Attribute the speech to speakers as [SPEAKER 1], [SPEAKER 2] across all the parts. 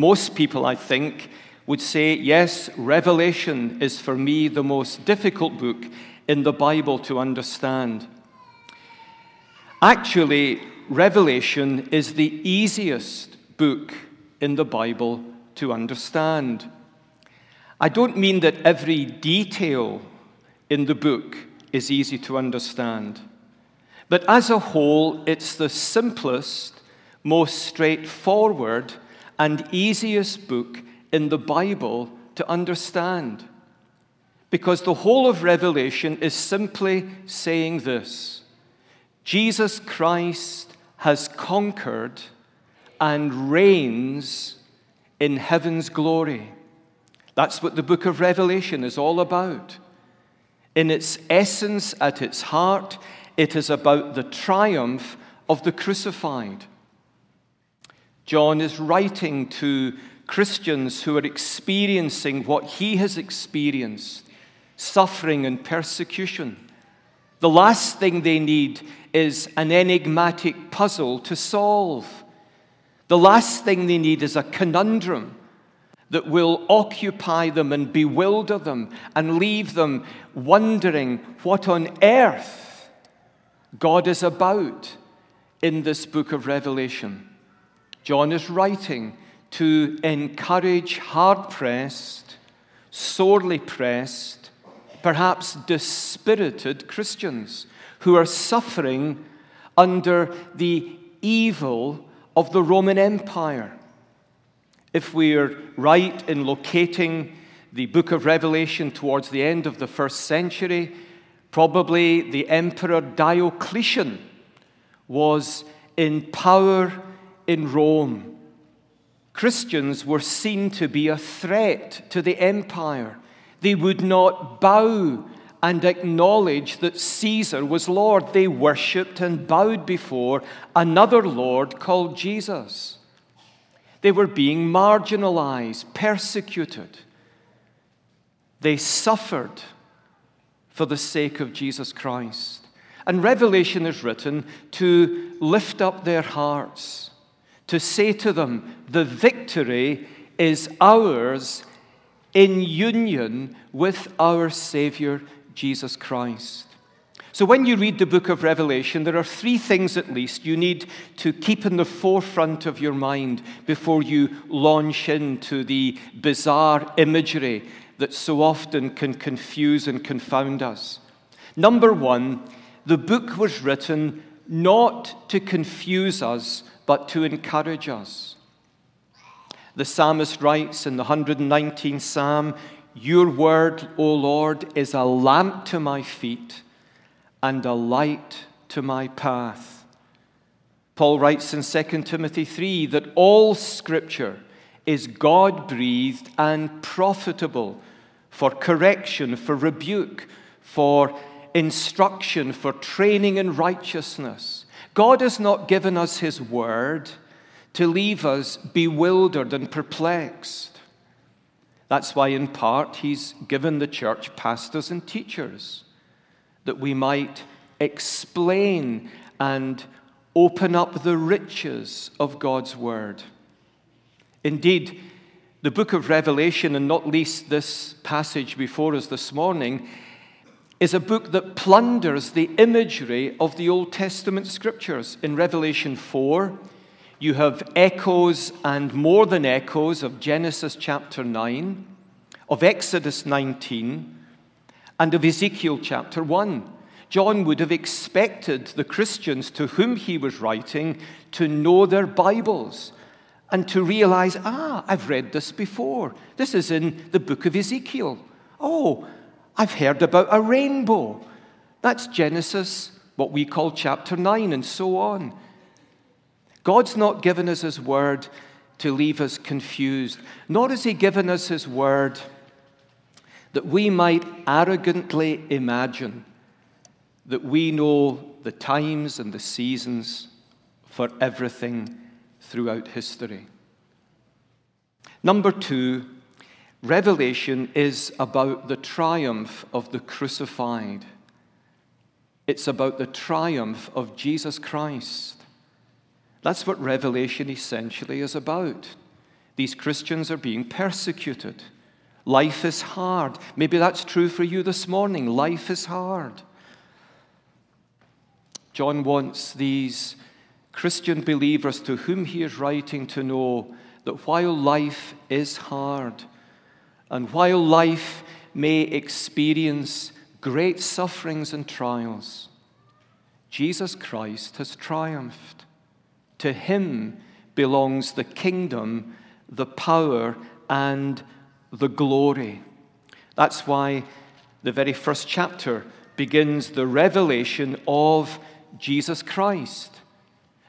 [SPEAKER 1] Most people, I think, would say, yes, Revelation is for me the most difficult book in the Bible to understand. Actually, Revelation is the easiest book in the Bible to understand. I don't mean that every detail in the book is easy to understand, but as a whole, it's the simplest, most straightforward, and easiest book in the Bible to understand. Because the whole of Revelation is simply saying this Jesus Christ has conquered and reigns in heaven's glory. That's what the book of Revelation is all about. In its essence, at its heart, it is about the triumph of the crucified. John is writing to Christians who are experiencing what he has experienced suffering and persecution. The last thing they need is an enigmatic puzzle to solve. The last thing they need is a conundrum that will occupy them and bewilder them and leave them wondering what on earth God is about in this book of Revelation. John is writing to encourage hard pressed, sorely pressed, perhaps dispirited Christians who are suffering under the evil of the Roman Empire. If we're right in locating the book of Revelation towards the end of the first century, probably the Emperor Diocletian was in power in Rome. Christians were seen to be a threat to the empire. They would not bow and acknowledge that Caesar was Lord. They worshipped and bowed before another Lord called Jesus. They were being marginalized, persecuted. They suffered for the sake of Jesus Christ. And Revelation is written to lift up their hearts, to say to them, the victory is ours in union with our Savior Jesus Christ. So, when you read the book of Revelation, there are three things at least you need to keep in the forefront of your mind before you launch into the bizarre imagery that so often can confuse and confound us. Number one, the book was written not to confuse us, but to encourage us. The psalmist writes in the 119th psalm, Your word, O Lord, is a lamp to my feet and a light to my path. Paul writes in 2 Timothy 3 that all scripture is God breathed and profitable for correction, for rebuke, for instruction, for training in righteousness. God has not given us His word to leave us bewildered and perplexed. That's why, in part, He's given the church pastors and teachers that we might explain and open up the riches of God's Word. Indeed, the book of Revelation, and not least this passage before us this morning, is a book that plunders the imagery of the Old Testament scriptures. In Revelation 4, you have echoes and more than echoes of Genesis chapter 9, of Exodus 19, and of Ezekiel chapter 1. John would have expected the Christians to whom he was writing to know their Bibles and to realize, ah, I've read this before. This is in the book of Ezekiel. Oh, I've heard about a rainbow. That's Genesis, what we call chapter 9, and so on. God's not given us His word to leave us confused, nor has He given us His word that we might arrogantly imagine that we know the times and the seasons for everything throughout history. Number two, Revelation is about the triumph of the crucified. It's about the triumph of Jesus Christ. That's what Revelation essentially is about These Christians are being persecuted. Life is hard. Maybe that's true for you this morning. Life is hard. John wants these Christian believers to whom he is writing to know that while life is hard and while life may experience great sufferings and trials, Jesus Christ has triumphed. To him belongs the kingdom, the power, and the glory. That's why the very first chapter begins the revelation of Jesus Christ.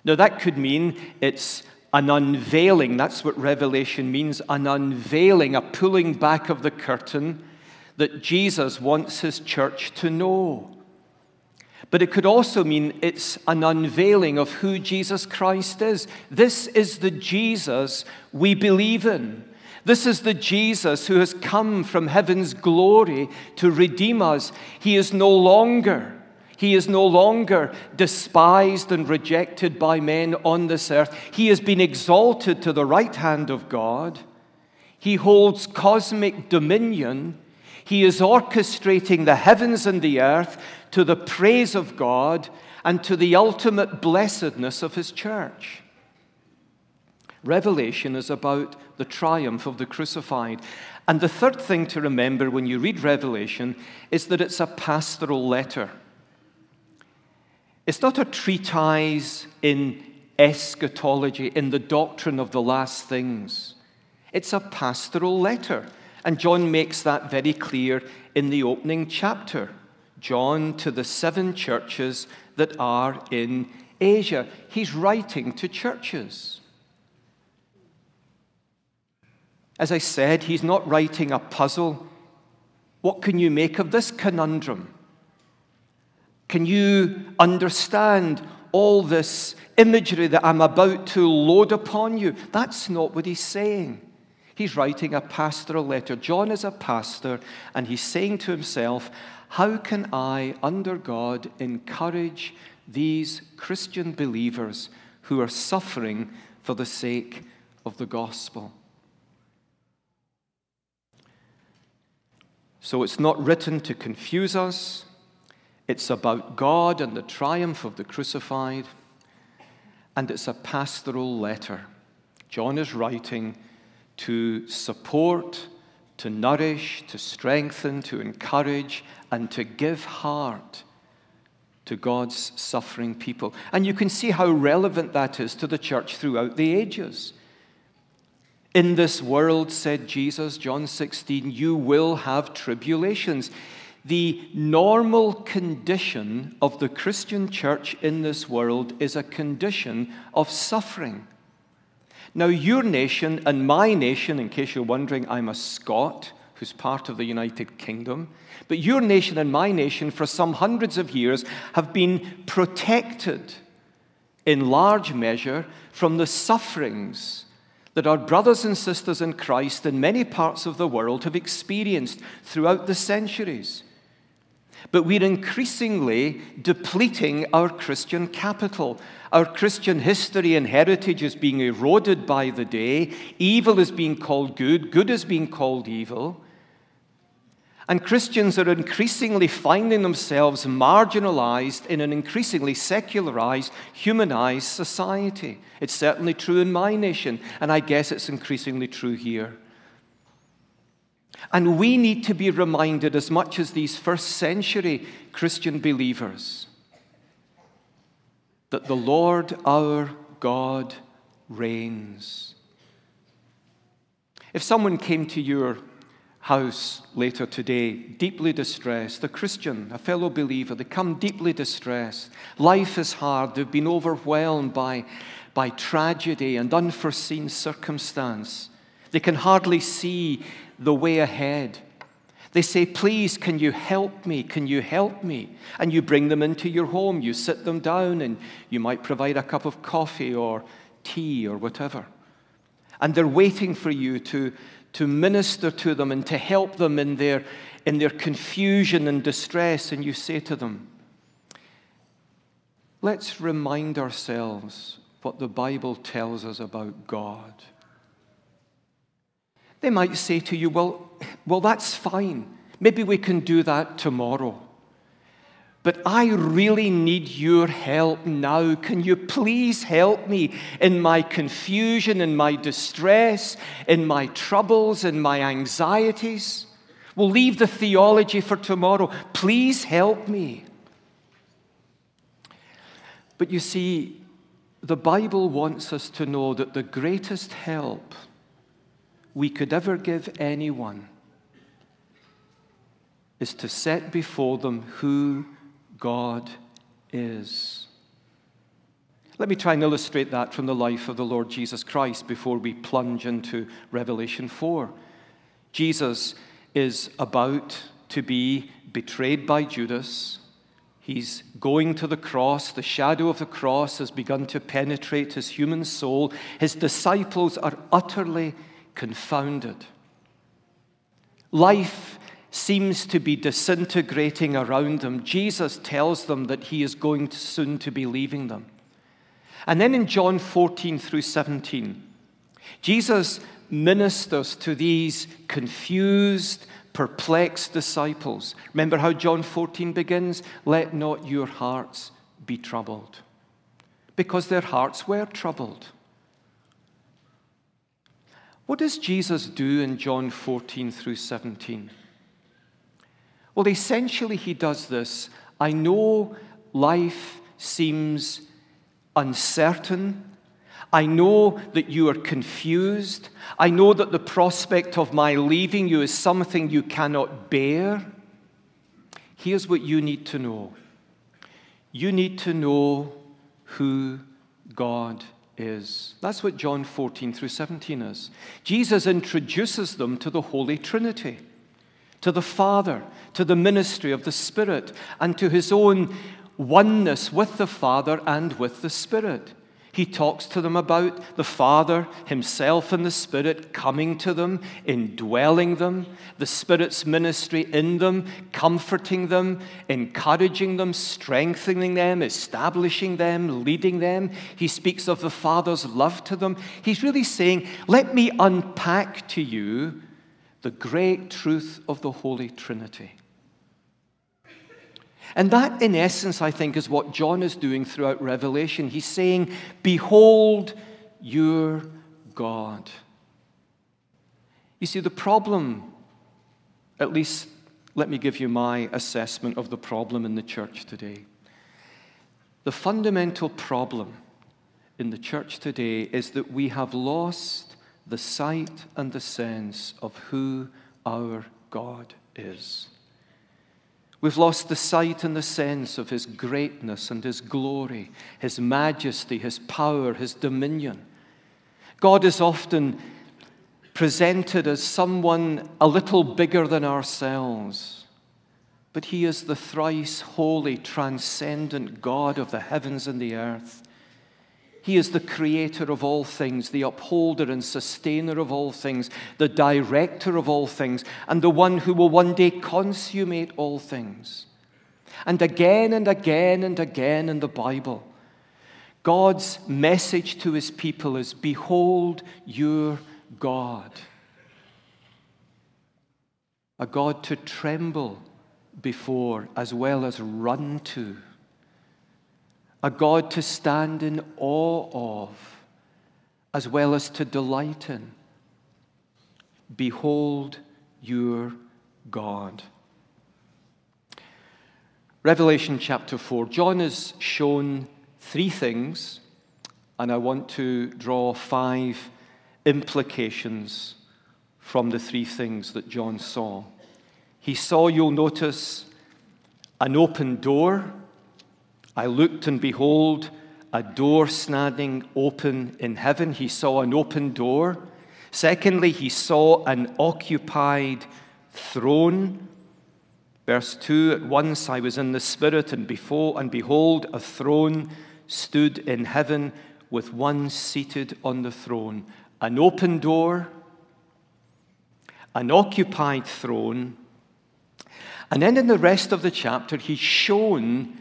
[SPEAKER 1] Now, that could mean it's an unveiling. That's what revelation means an unveiling, a pulling back of the curtain that Jesus wants his church to know. But it could also mean it's an unveiling of who Jesus Christ is. This is the Jesus we believe in. This is the Jesus who has come from heaven's glory to redeem us. He is no longer. He is no longer despised and rejected by men on this earth. He has been exalted to the right hand of God. He holds cosmic dominion. He is orchestrating the heavens and the earth to the praise of God and to the ultimate blessedness of His church. Revelation is about the triumph of the crucified. And the third thing to remember when you read Revelation is that it's a pastoral letter. It's not a treatise in eschatology, in the doctrine of the last things. It's a pastoral letter. And John makes that very clear in the opening chapter. John to the seven churches that are in Asia. He's writing to churches. As I said, he's not writing a puzzle. What can you make of this conundrum? Can you understand all this imagery that I'm about to load upon you? That's not what he's saying. He's writing a pastoral letter. John is a pastor, and he's saying to himself, How can I, under God, encourage these Christian believers who are suffering for the sake of the gospel? So it's not written to confuse us. It's about God and the triumph of the crucified. And it's a pastoral letter. John is writing to support, to nourish, to strengthen, to encourage, and to give heart to God's suffering people. And you can see how relevant that is to the church throughout the ages. In this world, said Jesus, John 16, you will have tribulations. The normal condition of the Christian church in this world is a condition of suffering. Now, your nation and my nation, in case you're wondering, I'm a Scot who's part of the United Kingdom, but your nation and my nation, for some hundreds of years, have been protected in large measure from the sufferings that our brothers and sisters in Christ in many parts of the world have experienced throughout the centuries. But we're increasingly depleting our Christian capital. Our Christian history and heritage is being eroded by the day. Evil is being called good, good is being called evil. And Christians are increasingly finding themselves marginalized in an increasingly secularized, humanized society. It's certainly true in my nation, and I guess it's increasingly true here. And we need to be reminded, as much as these first century Christian believers, that the Lord our God reigns. If someone came to your house later today, deeply distressed, a Christian, a fellow believer, they come deeply distressed. Life is hard, they've been overwhelmed by, by tragedy and unforeseen circumstance. They can hardly see the way ahead. They say, Please, can you help me? Can you help me? And you bring them into your home, you sit them down, and you might provide a cup of coffee or tea or whatever. And they're waiting for you to, to minister to them and to help them in their, in their confusion and distress. And you say to them, Let's remind ourselves what the Bible tells us about God. They might say to you, Well, well that's fine. Maybe we can do that tomorrow. But I really need your help now. Can you please help me in my confusion, in my distress, in my troubles, in my anxieties? We'll leave the theology for tomorrow. Please help me. But you see, the Bible wants us to know that the greatest help we could ever give anyone is to set before them who God is. Let me try and illustrate that from the life of the Lord Jesus Christ before we plunge into Revelation 4. Jesus is about to be betrayed by Judas. He's going to the cross. The shadow of the cross has begun to penetrate his human soul. His disciples are utterly confounded. Life seems to be disintegrating around them. Jesus tells them that he is going soon to be leaving them. And then in John 14 through 17, Jesus ministers to these confused, perplexed disciples. Remember how John 14 begins? Let not your hearts be troubled. Because their hearts were troubled. What does Jesus do in John 14 through 17? Well, essentially, he does this. I know life seems uncertain. I know that you are confused. I know that the prospect of my leaving you is something you cannot bear. Here's what you need to know you need to know who God is. That's what John 14 through 17 is. Jesus introduces them to the Holy Trinity to the Father, to the ministry of the Spirit, and to his own oneness with the Father and with the Spirit. He talks to them about the Father Himself and the Spirit coming to them, indwelling them, the Spirit's ministry in them, comforting them, encouraging them, strengthening them, establishing them, leading them. He speaks of the Father's love to them. He's really saying, Let me unpack to you the great truth of the Holy Trinity. And that, in essence, I think, is what John is doing throughout Revelation. He's saying, Behold your God. You see, the problem, at least let me give you my assessment of the problem in the church today. The fundamental problem in the church today is that we have lost the sight and the sense of who our God is. We've lost the sight and the sense of His greatness and His glory, His majesty, His power, His dominion. God is often presented as someone a little bigger than ourselves, but He is the thrice holy, transcendent God of the heavens and the earth. He is the creator of all things, the upholder and sustainer of all things, the director of all things, and the one who will one day consummate all things. And again and again and again in the Bible, God's message to his people is Behold your God. A God to tremble before as well as run to a God to stand in awe of, as well as to delight in. Behold your God. Revelation chapter 4. John has shown three things, and I want to draw five implications from the three things that John saw. He saw, you'll notice, an open door I looked, and behold, a door standing open in heaven. He saw an open door. Secondly, he saw an occupied throne. Verse 2 At once I was in the Spirit, and, before, and behold, a throne stood in heaven with one seated on the throne. An open door, an occupied throne. And then in the rest of the chapter, he's shown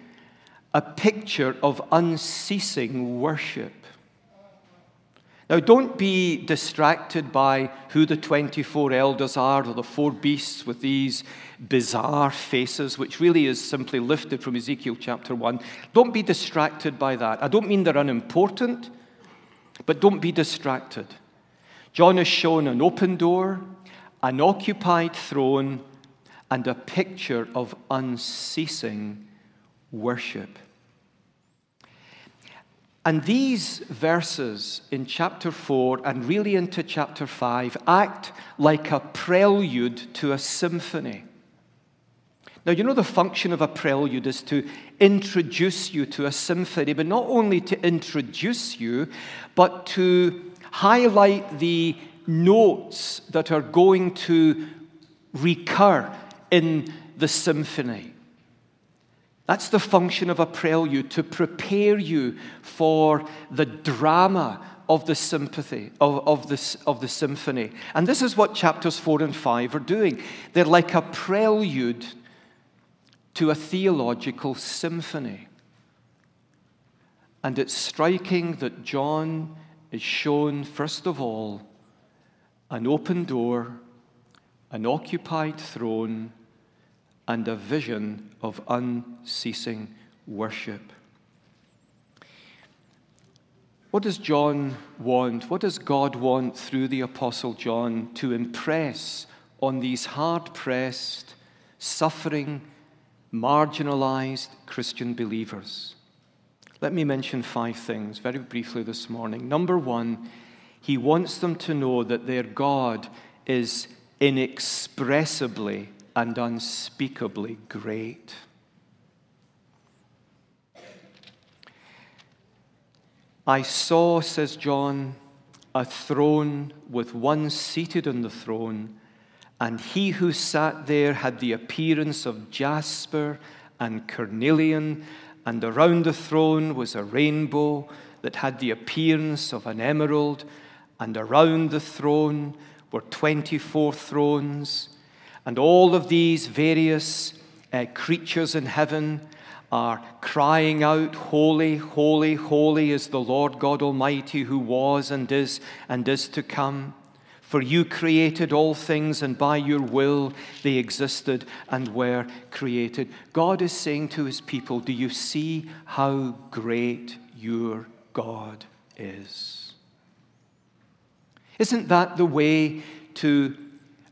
[SPEAKER 1] a picture of unceasing worship. Now, don't be distracted by who the 24 elders are or the four beasts with these bizarre faces, which really is simply lifted from Ezekiel chapter 1. Don't be distracted by that. I don't mean they're unimportant, but don't be distracted. John is shown an open door, an occupied throne, and a picture of unceasing worship. And these verses in chapter 4 and really into chapter 5 act like a prelude to a symphony. Now, you know, the function of a prelude is to introduce you to a symphony, but not only to introduce you, but to highlight the notes that are going to recur in the symphony. That's the function of a prelude, to prepare you for the drama of the sympathy, of, of, this, of the symphony. And this is what chapters 4 and 5 are doing. They're like a prelude to a theological symphony. And it's striking that John is shown, first of all, an open door, an occupied throne, and a vision of unceasing worship. What does John want? What does God want through the Apostle John to impress on these hard pressed, suffering, marginalized Christian believers? Let me mention five things very briefly this morning. Number one, he wants them to know that their God is inexpressibly and unspeakably great. I saw, says John, a throne with one seated on the throne, and he who sat there had the appearance of jasper and carnelian, and around the throne was a rainbow that had the appearance of an emerald, and around the throne were 24 thrones and all of these various uh, creatures in heaven are crying out, Holy, holy, holy is the Lord God Almighty who was and is and is to come. For you created all things, and by your will they existed and were created. God is saying to his people, Do you see how great your God is? Isn't that the way to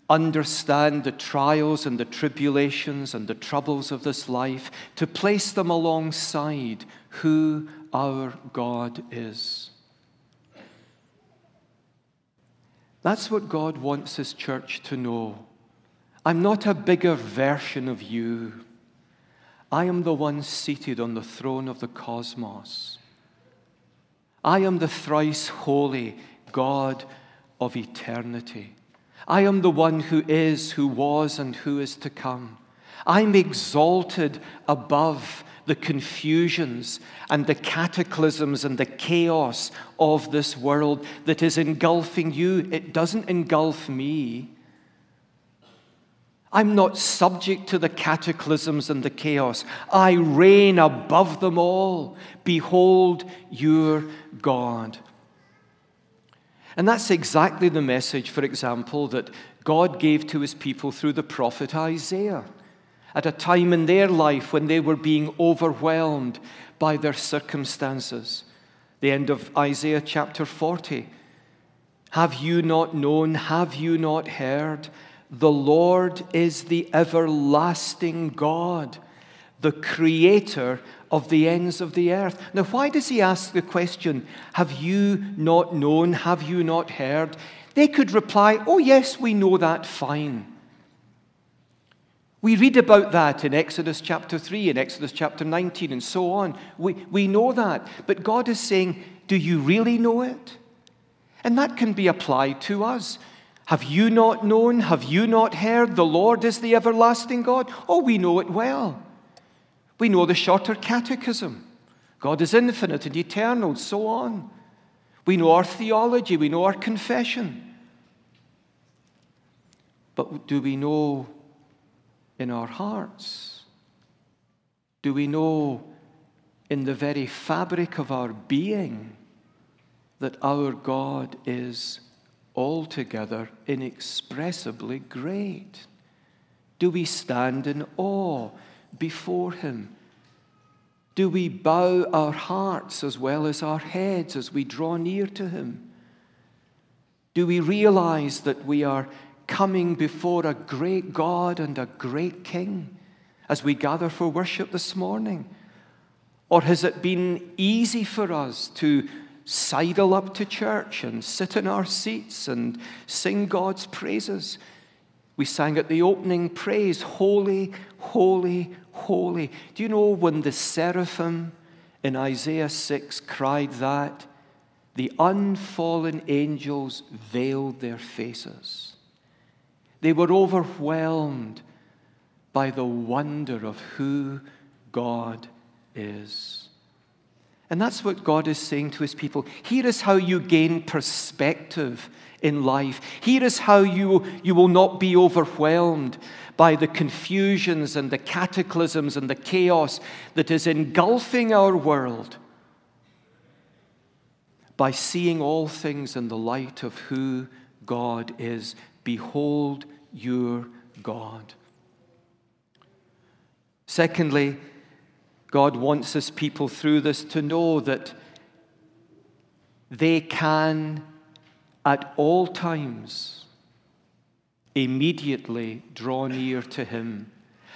[SPEAKER 1] understand the trials and the tribulations and the troubles of this life, to place them alongside who our God is. That's what God wants His church to know. I'm not a bigger version of you. I am the one seated on the throne of the cosmos. I am the thrice holy God of eternity. I am the one who is, who was, and who is to come. I'm exalted above the confusions and the cataclysms and the chaos of this world that is engulfing you. It doesn't engulf me. I'm not subject to the cataclysms and the chaos. I reign above them all. Behold your God. And that's exactly the message, for example, that God gave to his people through the prophet Isaiah at a time in their life when they were being overwhelmed by their circumstances. The end of Isaiah chapter 40. Have you not known? Have you not heard? The Lord is the everlasting God, the creator of the ends of the earth. Now, why does he ask the question, Have you not known? Have you not heard? They could reply, Oh, yes, we know that fine. We read about that in Exodus chapter 3, in Exodus chapter 19, and so on. We, we know that. But God is saying, Do you really know it? And that can be applied to us. Have you not known? Have you not heard? The Lord is the everlasting God. Oh, we know it well. We know the shorter catechism. God is infinite and eternal, so on. We know our theology, we know our confession. But do we know in our hearts? Do we know in the very fabric of our being that our God is altogether inexpressibly great? Do we stand in awe before Him? Do we bow our hearts as well as our heads as we draw near to Him? Do we realize that we are coming before a great God and a great King as we gather for worship this morning? Or has it been easy for us to sidle up to church and sit in our seats and sing God's praises? We sang at the opening praise, Holy, Holy, Holy. Do you know when the seraphim in Isaiah 6 cried that? The unfallen angels veiled their faces. They were overwhelmed by the wonder of who God is. And that's what God is saying to his people. Here is how you gain perspective in life. Here is how you, you will not be overwhelmed by the confusions and the cataclysms and the chaos that is engulfing our world. By seeing all things in the light of who God is. Behold your God. Secondly, God wants his people through this to know that they can at all times immediately draw near to him.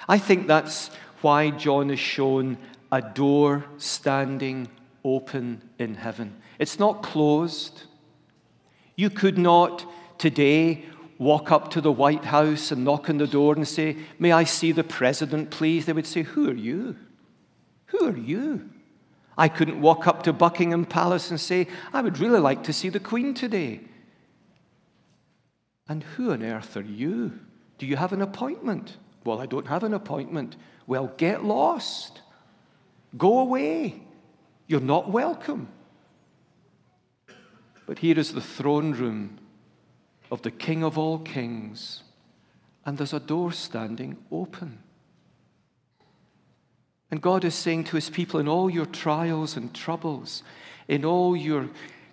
[SPEAKER 1] I think that's why John is shown a door standing open in heaven. It's not closed. You could not today walk up to the White House and knock on the door and say, May I see the president, please? They would say, Who are you? Who are you? I couldn't walk up to Buckingham Palace and say, I would really like to see the Queen today. And who on earth are you? Do you have an appointment? Well, I don't have an appointment. Well, get lost. Go away. You're not welcome. But here is the throne room of the King of all kings, and there's a door standing open. And God is saying to his people, in all your trials and troubles, in all your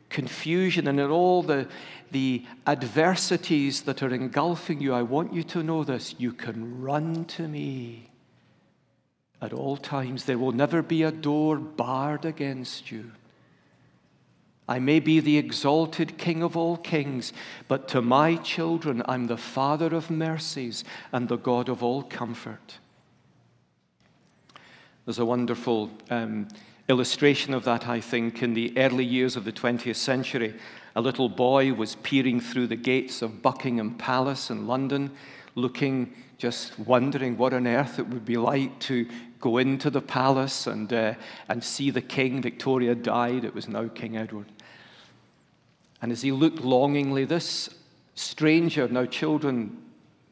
[SPEAKER 1] confusion and in all the, the adversities that are engulfing you, I want you to know this. You can run to me at all times. There will never be a door barred against you. I may be the exalted King of all kings, but to my children I'm the Father of mercies and the God of all comfort. There's a wonderful um, illustration of that, I think, in the early years of the 20th century. A little boy was peering through the gates of Buckingham Palace in London, looking, just wondering what on earth it would be like to go into the palace and, uh, and see the king. Victoria died, it was now King Edward. And as he looked longingly, this stranger, now children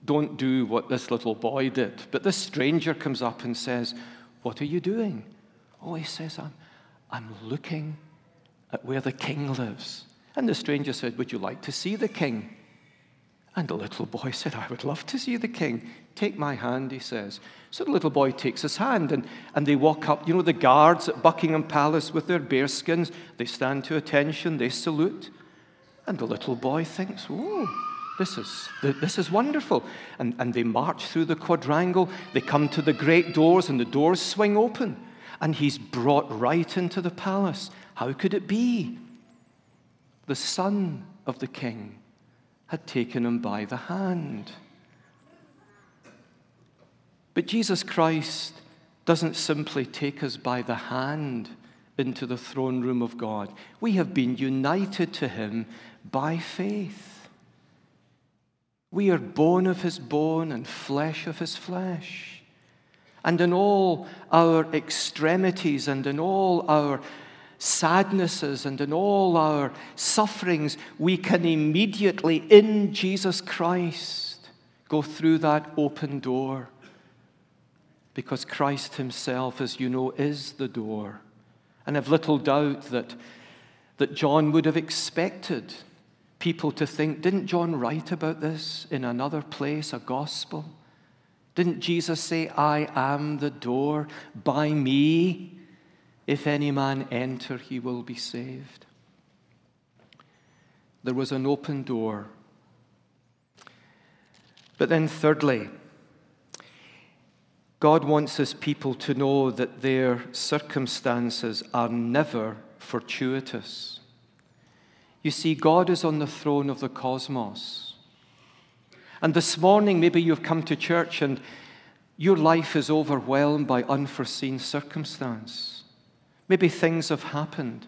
[SPEAKER 1] don't do what this little boy did, but this stranger comes up and says, what are you doing? He says, I'm, I'm looking at where the king lives. And the stranger said, Would you like to see the king? And the little boy said, I would love to see the king. Take my hand, he says. So the little boy takes his hand and, and they walk up. You know, the guards at Buckingham Palace with their bearskins, they stand to attention, they salute. And the little boy thinks, Oh, this is, this is wonderful. And, and they march through the quadrangle. They come to the great doors, and the doors swing open. And he's brought right into the palace. How could it be? The son of the king had taken him by the hand. But Jesus Christ doesn't simply take us by the hand into the throne room of God. We have been united to him by faith. We are bone of his bone and flesh of his flesh. And in all our extremities and in all our sadnesses and in all our sufferings, we can immediately, in Jesus Christ, go through that open door. Because Christ Himself, as you know, is the door. And I've little doubt that, that John would have expected people to think, didn't John write about this in another place, a gospel? Didn't Jesus say, I am the door, by me, if any man enter, he will be saved? There was an open door. But then, thirdly, God wants his people to know that their circumstances are never fortuitous. You see, God is on the throne of the cosmos. And this morning, maybe you've come to church and your life is overwhelmed by unforeseen circumstance. Maybe things have happened.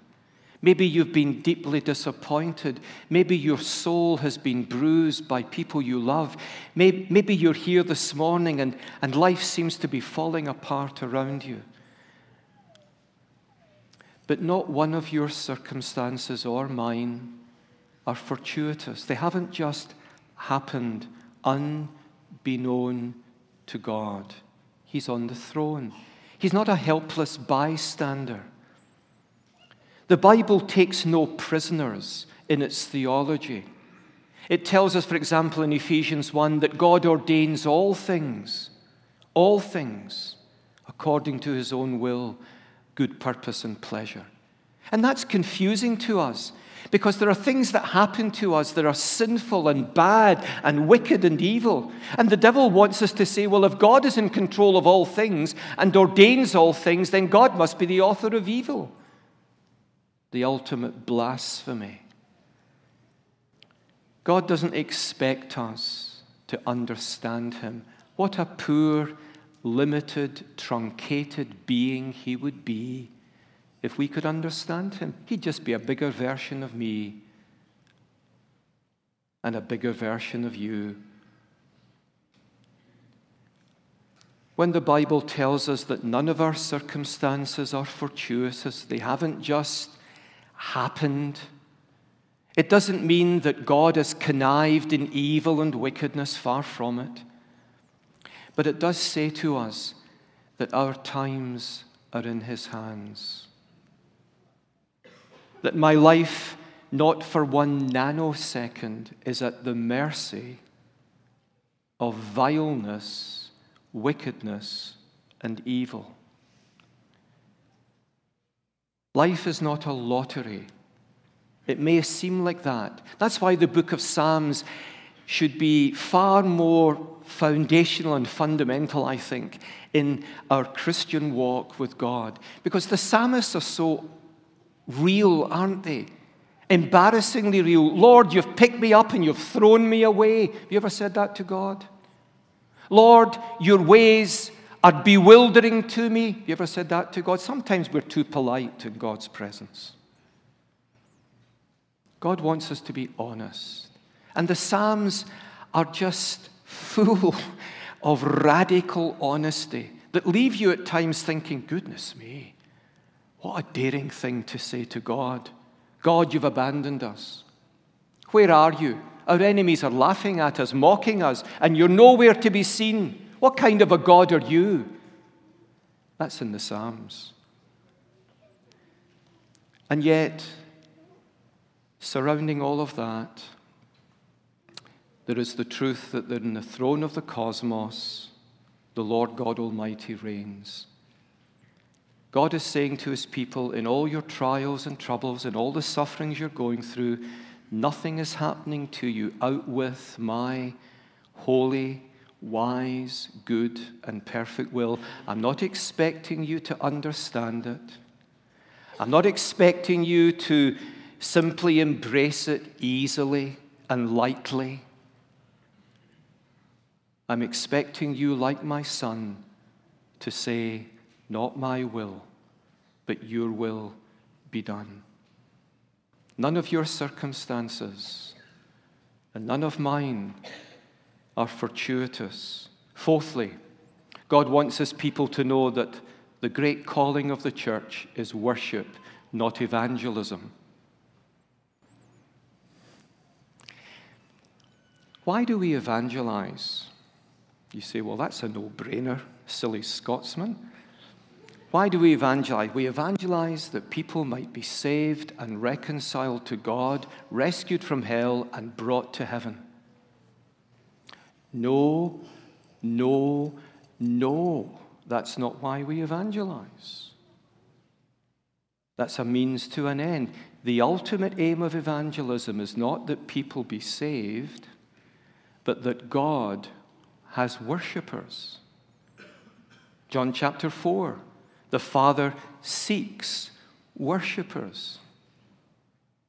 [SPEAKER 1] Maybe you've been deeply disappointed. Maybe your soul has been bruised by people you love. Maybe you're here this morning and, and life seems to be falling apart around you. But not one of your circumstances or mine are fortuitous. They haven't just happened unbeknown to God. He's on the throne. He's not a helpless bystander. The Bible takes no prisoners in its theology. It tells us, for example, in Ephesians 1 that God ordains all things, all things, according to his own will, good purpose, and pleasure. And that's confusing to us because there are things that happen to us that are sinful and bad and wicked and evil. And the devil wants us to say, well, if God is in control of all things and ordains all things, then God must be the author of evil. The ultimate blasphemy. God doesn't expect us to understand him. What a poor, limited, truncated being he would be if we could understand him, he'd just be a bigger version of me and a bigger version of you. When the Bible tells us that none of our circumstances are fortuitous, they haven't just happened. It doesn't mean that God has connived in evil and wickedness, far from it. But it does say to us that our times are in His hands that my life, not for one nanosecond, is at the mercy of vileness, wickedness, and evil. Life is not a lottery. It may seem like that. That's why the book of Psalms should be far more foundational and fundamental, I think, in our Christian walk with God. Because the psalmists are so real, aren't they? Embarrassingly real. Lord, you've picked me up and you've thrown me away. Have you ever said that to God? Lord, your ways are bewildering to me. Have you ever said that to God? Sometimes we're too polite in God's presence. God wants us to be honest. And the Psalms are just full of radical honesty that leave you at times thinking, goodness me, what a daring thing to say to God. God, you've abandoned us. Where are you? Our enemies are laughing at us, mocking us, and you're nowhere to be seen. What kind of a God are you? That's in the Psalms. And yet, surrounding all of that, there is the truth that in the throne of the cosmos, the Lord God Almighty reigns. God is saying to his people, in all your trials and troubles and all the sufferings you're going through, nothing is happening to you out with my holy, wise, good, and perfect will. I'm not expecting you to understand it. I'm not expecting you to simply embrace it easily and lightly. I'm expecting you, like my son, to say, not my will, but your will be done. None of your circumstances and none of mine are fortuitous. Fourthly, God wants his people to know that the great calling of the church is worship, not evangelism. Why do we evangelize? You say, well, that's a no brainer, silly Scotsman. Why do we evangelize? We evangelize that people might be saved and reconciled to God, rescued from hell, and brought to heaven. No, no, no. That's not why we evangelize. That's a means to an end. the ultimate aim of evangelism is not that people be saved, but that God has worshippers. John chapter 4 the Father seeks worshippers.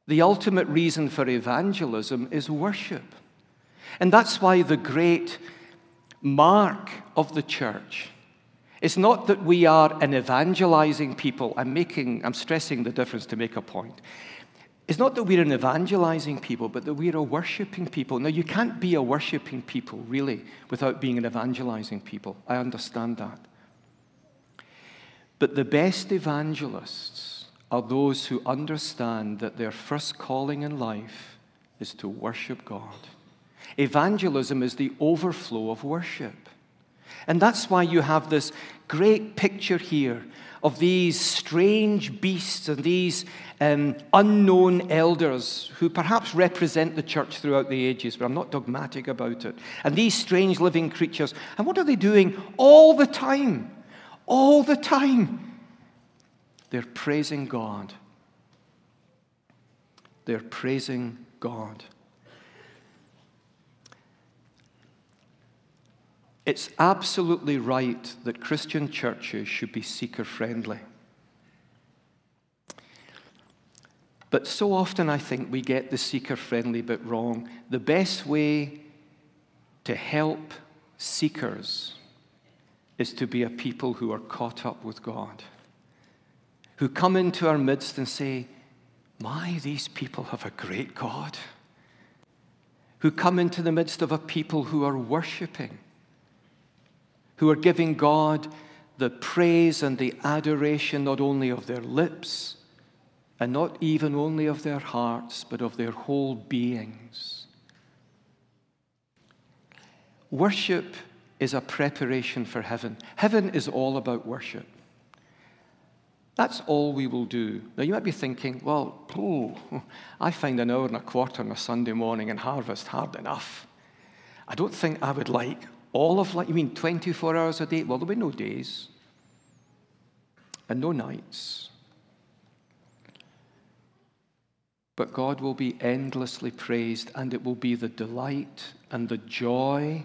[SPEAKER 1] The ultimate reason for evangelism is worship. And that's why the great mark of the church is not that we are an evangelizing people. I'm making, I'm stressing the difference to make a point. It's not that we're an evangelizing people, but that we're a worshiping people. Now, you can't be a worshiping people, really, without being an evangelizing people. I understand that. But the best evangelists are those who understand that their first calling in life is to worship God. Evangelism is the overflow of worship. And that's why you have this great picture here of these strange beasts and these um, unknown elders who perhaps represent the church throughout the ages, but I'm not dogmatic about it. And these strange living creatures. And what are they doing all the time? All the time. They're praising God. They're praising God. It's absolutely right that Christian churches should be seeker friendly. But so often I think we get the seeker friendly bit wrong. The best way to help seekers is to be a people who are caught up with God, who come into our midst and say, My, these people have a great God. Who come into the midst of a people who are worshiping who are giving God the praise and the adoration not only of their lips, and not even only of their hearts, but of their whole beings. Worship is a preparation for heaven. Heaven is all about worship. That's all we will do. Now, you might be thinking, well, oh, I find an hour and a quarter on a Sunday morning in harvest hard enough. I don't think I would like all of life, you mean 24 hours a day? Well, there'll be no days and no nights. But God will be endlessly praised, and it will be the delight and the joy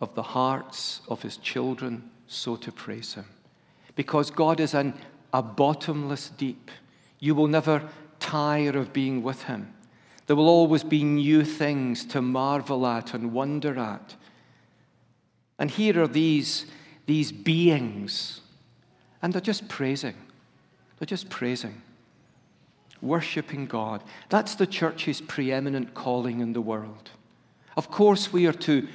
[SPEAKER 1] of the hearts of His children so to praise Him. Because God is an, a bottomless deep. You will never tire of being with Him. There will always be new things to marvel at and wonder at. And here are these, these beings, and they're just praising. They're just praising, worshiping God. That's the church's preeminent calling in the world. Of course, we are to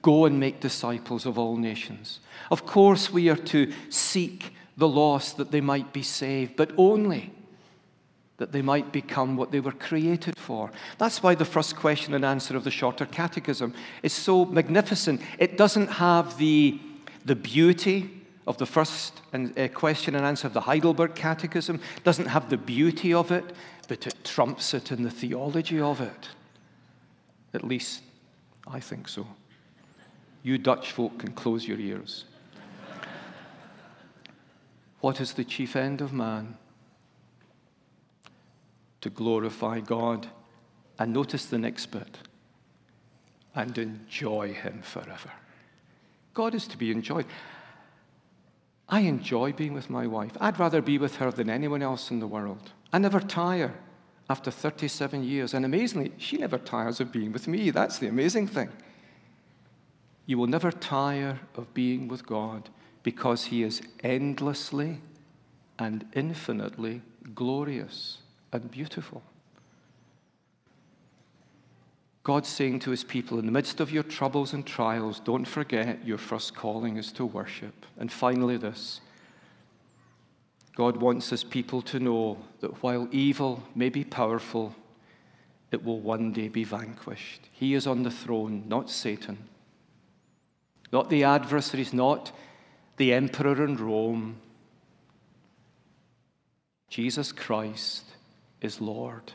[SPEAKER 1] go and make disciples of all nations. Of course, we are to seek the lost that they might be saved, but only that they might become what they were created for. That's why the first question and answer of the shorter catechism is so magnificent. It doesn't have the, the beauty of the first uh, question and answer of the Heidelberg Catechism, it doesn't have the beauty of it, but it trumps it in the theology of it. At least, I think so. You Dutch folk can close your ears. what is the chief end of man? to glorify God. And notice the next bit and enjoy Him forever. God is to be enjoyed. I enjoy being with my wife. I'd rather be with her than anyone else in the world. I never tire after 37 years. And amazingly, she never tires of being with me. That's the amazing thing. You will never tire of being with God because He is endlessly and infinitely glorious and beautiful. God's saying to his people, in the midst of your troubles and trials, don't forget your first calling is to worship. And finally, this God wants his people to know that while evil may be powerful, it will one day be vanquished. He is on the throne, not Satan, not the adversaries, not the emperor in Rome. Jesus Christ is Lord.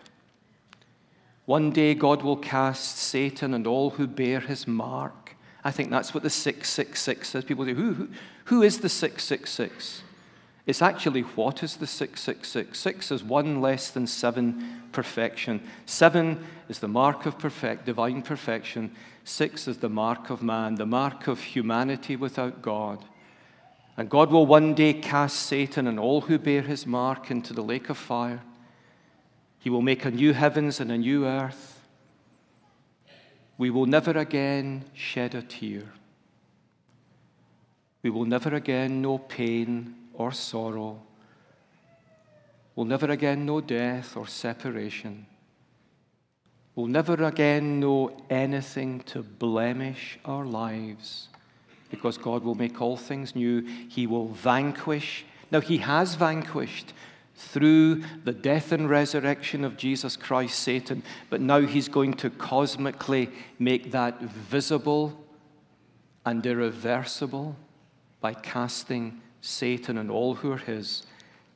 [SPEAKER 1] One day God will cast Satan and all who bear his mark. I think that's what the 666 says. People say, who, who, who is the 666? It's actually what is the 666? Six is one less than seven perfection. Seven is the mark of perfect, divine perfection. Six is the mark of man, the mark of humanity without God. And God will one day cast Satan and all who bear his mark into the lake of fire. He will make a new heavens and a new earth. We will never again shed a tear. We will never again know pain or sorrow. We'll never again know death or separation. We'll never again know anything to blemish our lives because God will make all things new. He will vanquish. Now, He has vanquished through the death and resurrection of Jesus Christ, Satan, but now He's going to cosmically make that visible and irreversible by casting Satan and all who are his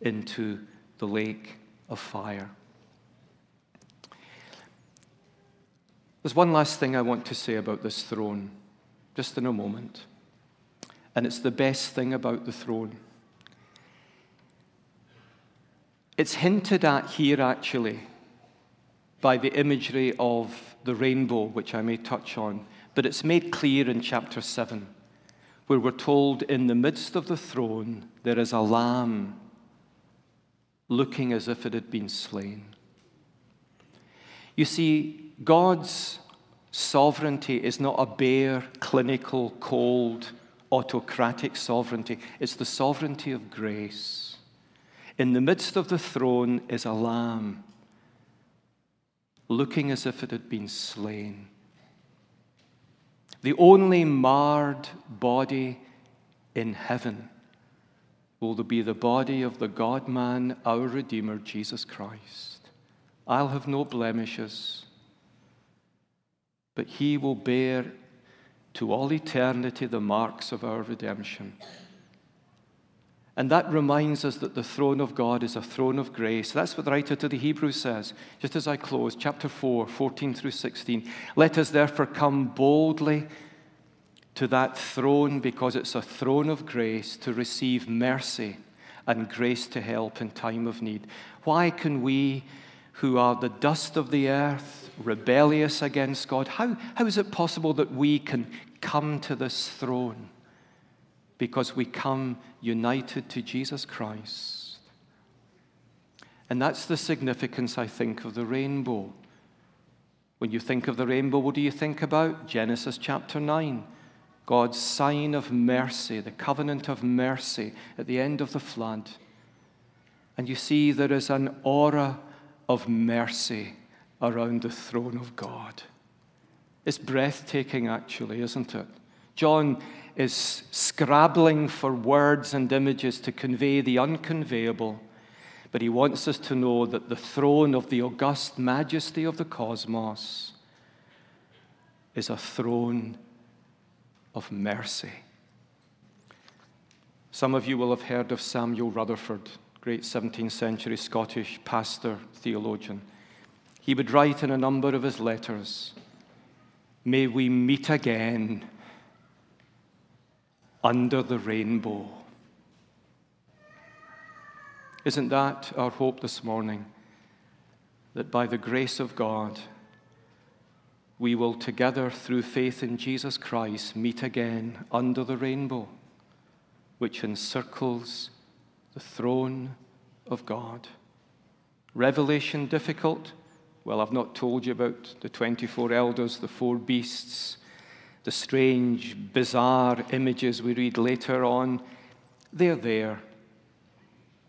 [SPEAKER 1] into the lake of fire. There's one last thing I want to say about this throne, just in a moment. And it's the best thing about the throne. It's hinted at here, actually, by the imagery of the rainbow, which I may touch on, but it's made clear in chapter 7 where we're told in the midst of the throne there is a lamb looking as if it had been slain. You see, God's sovereignty is not a bare, clinical, cold, autocratic sovereignty, it's the sovereignty of grace. In the midst of the throne is a lamb looking as if it had been slain. The only marred body in heaven will be the body of the God man, our Redeemer, Jesus Christ. I'll have no blemishes, but he will bear to all eternity the marks of our redemption. And that reminds us that the throne of God is a throne of grace. That's what the writer to the Hebrews says. Just as I close, chapter 4, 14 through 16. Let us therefore come boldly to that throne because it's a throne of grace to receive mercy and grace to help in time of need. Why can we, who are the dust of the earth, rebellious against God, how, how is it possible that we can come to this throne? Because we come united to Jesus Christ. And that's the significance, I think, of the rainbow. When you think of the rainbow, what do you think about? Genesis chapter 9. God's sign of mercy, the covenant of mercy at the end of the flood. And you see there is an aura of mercy around the throne of God. It's breathtaking, actually, isn't it? John is scrabbling for words and images to convey the unconveyable, but he wants us to know that the throne of the august majesty of the cosmos is a throne of mercy. Some of you will have heard of Samuel Rutherford, great 17th century Scottish pastor, theologian. He would write in a number of his letters, May we meet again under the rainbow. Isn't that our hope this morning? That by the grace of God, we will together, through faith in Jesus Christ, meet again under the rainbow, which encircles the throne of God. Revelation difficult? Well, I've not told you about the 24 elders, the four beasts, the strange, bizarre images we read later on, they're there.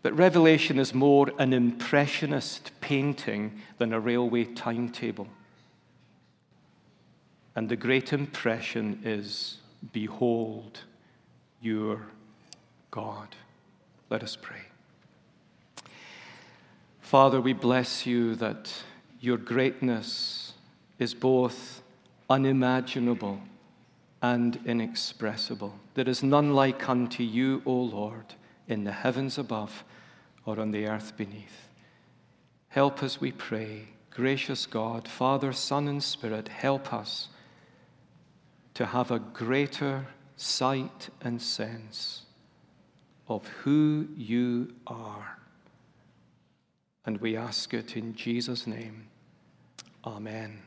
[SPEAKER 1] But Revelation is more an impressionist painting than a railway timetable. And the great impression is Behold your God. Let us pray. Father, we bless you that your greatness is both unimaginable and inexpressible. There is none like unto you, O Lord, in the heavens above or on the earth beneath. Help us, we pray. Gracious God, Father, Son, and Spirit, help us to have a greater sight and sense of who you are. And we ask it in Jesus' name. Amen.